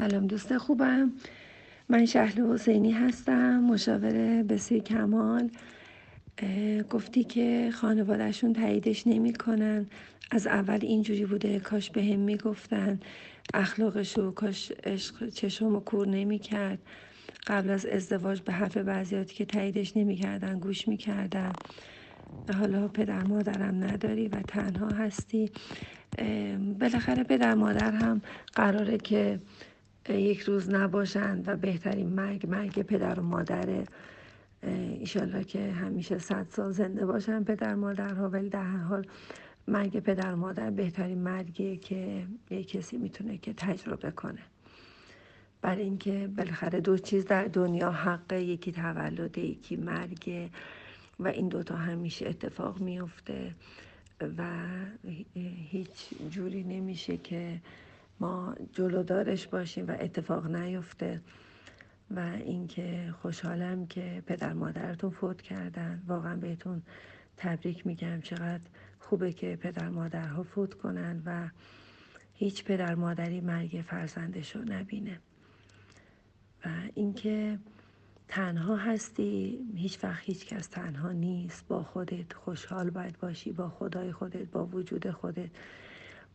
سلام دوست خوبم. من شهل حسینی هستم مشاور بسیار کمال. گفتی که خانوادهشون تاییدش نمی‌کنن. از اول اینجوری بوده کاش به هم می‌گفتن. اخلاقشو کاش عشق چشم کور نمی‌کرد. قبل از ازدواج به حرف بعضیاتی که تاییدش نمی‌کردن گوش می‌کردن. حالا پدر مادرم نداری و تنها هستی. بالاخره پدر مادر هم قراره که یک روز نباشند و بهترین مرگ مرگ پدر و مادره ایشالله که همیشه صد سال زنده باشن پدر مادرها. ولی در هر حال مرگ پدر مادر بهترین مرگیه که یک کسی می‌تونه که تجربه کنه. برای اینکه بالاخره دو چیز در دنیا حقه یکی تولده یکی مرگ و این دوتا همیشه اتفاق میفته و هیچ جوری نمیشه که ما جلودارش باشیم و اتفاق نیفته و اینکه خوشحالم که پدر مادرتون فوت کردن. واقعا بهتون تبریک میگم. چقدر خوبه که پدر مادرها فوت کنن و هیچ پدر مادری مرگ فرزندش رو نبینه. و اینکه تنها هستی هیچ وقت هیچ کس تنها نیست. با خودت خوشحال باید باشی با خدای خودت با وجود خودت.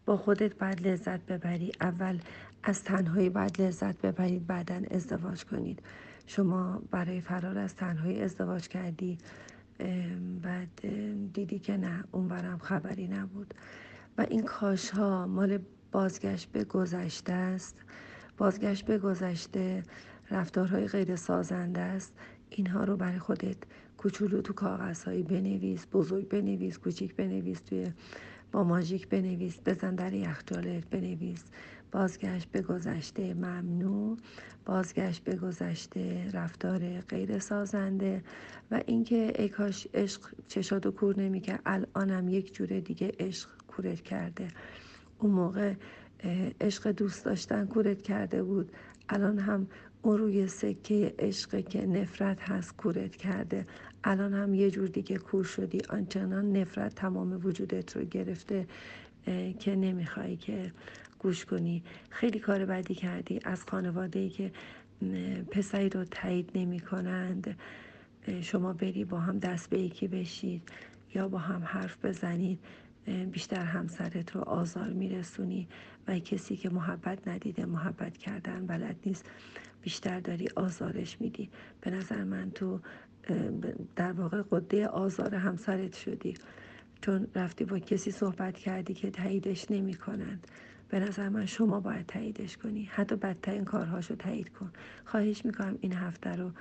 با خودت باید لذت ببری. اول از تنهایی باید لذت ببرید بعدا ازدواج کنید. شما برای فرار از تنهایی ازدواج کردی بعد دیدی که نه اونورم خبری نبود. و این کاش ها مال بازگشت به گذشته است. بازگشت به گذشته رفتارهای غیر سازنده است. اینها رو برای خودت کوچولو تو کاغذهایی بنویس بزرگ بنویس کوچیک بنویس توی با ماژیک بنویس بزن در یخچالت بنویس. بازگشت به گذشته ممنوع. بازگشت به گذشته رفتار غیر سازنده. و اینکه ای کاش عشق چشادو کور نمی‌کرد الانم یک جور دیگه عشق کورت کرده. اون موقع عشق دوست داشتن کورت کرده بود. الان هم اون روی سکه عشق که نفرت هست کورت کرده. الان هم یه جور دیگه کور شدی. آنچنان نفرت تمام وجودت رو گرفته که نمی‌خوای که گوش کنی. خیلی کار بدی کردی. از خانواده ای که پسری رو تایید نمی کنند شما بری با هم دست به یکی بشید یا با هم حرف بزنید. بیشتر همسرت رو آزار میرسونی و کسی که محبت ندیده محبت کردن بلد نیست بیشتر داری آزارش میدی. به نظر من تو در واقع قده آزار همسرت شدی. چون رفتی با کسی صحبت کردی که تاییدش نمی کنند به نظر من شما باید تاییدش کنی. حتی بدترین کارهاشو تایید کن. خواهش می‌کنم این هفته رو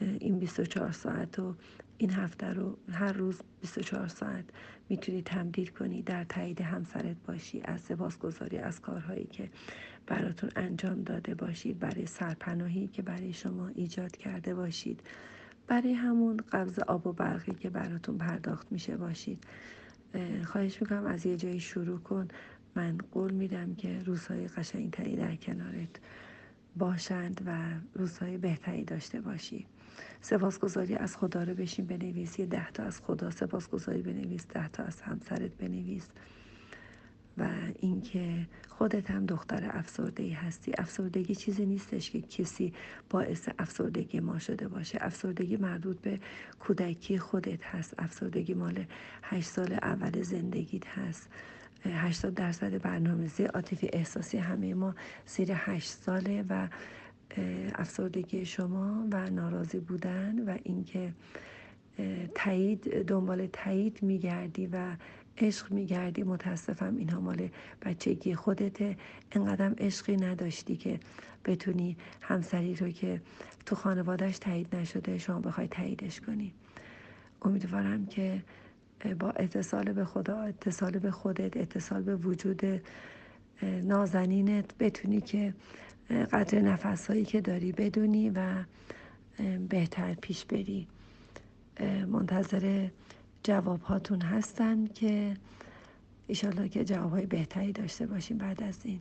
این 24 ساعت و این هفته رو هر روز 24 ساعت می‌تونی تمدید کنی در تایید همسرت باشی از سپاسگزاری از کارهایی که براتون انجام داده باشید برای سرپناهی که برای شما ایجاد کرده باشید برای همون قبض آب و برقی که براتون پرداخت میشه باشید. خواهش می‌کنم از یه جایی شروع کن. من قول میدم که روزهای قشنگتری در کنارت باشند و روزهای بهتری داشته باشی. سپاسگزاری از خدا رو بشین بنویس. یه ده تا از خدا. سپاسگزاری بنویس. ده تا از همسرت بنویس. و اینکه خودت هم دختر افسرده هستی. افسردگی چیزی نیستش که کسی باعث افسردگی ما شده باشه. افسردگی مربوط به کودکی خودت هست. افسردگی مال هشت سال اول زندگیت هست. 80 درصد برنامه‌ریزی عاطفی احساسی همه ما زیر 8 ساله و افسردگی شما و ناراضی بودن و اینکه تایید دنبال تایید میگردی و عشق میگردی متاسفم اینها مال بچگی خودته. انقدرم عشقی نداشتی که بتونی همسری رو که تو خانوادهش تایید نشده شما بخوای تاییدش کنی. امیدوارم که با اتصال به خدا اتصال به خودت اتصال به وجود نازنینت بتونی که قدر نفس هایی که داری بدونی و بهتر پیش بری. منتظر جواب هاتون هستن که ایشالله که جواب های بهتری داشته باشیم بعد از این.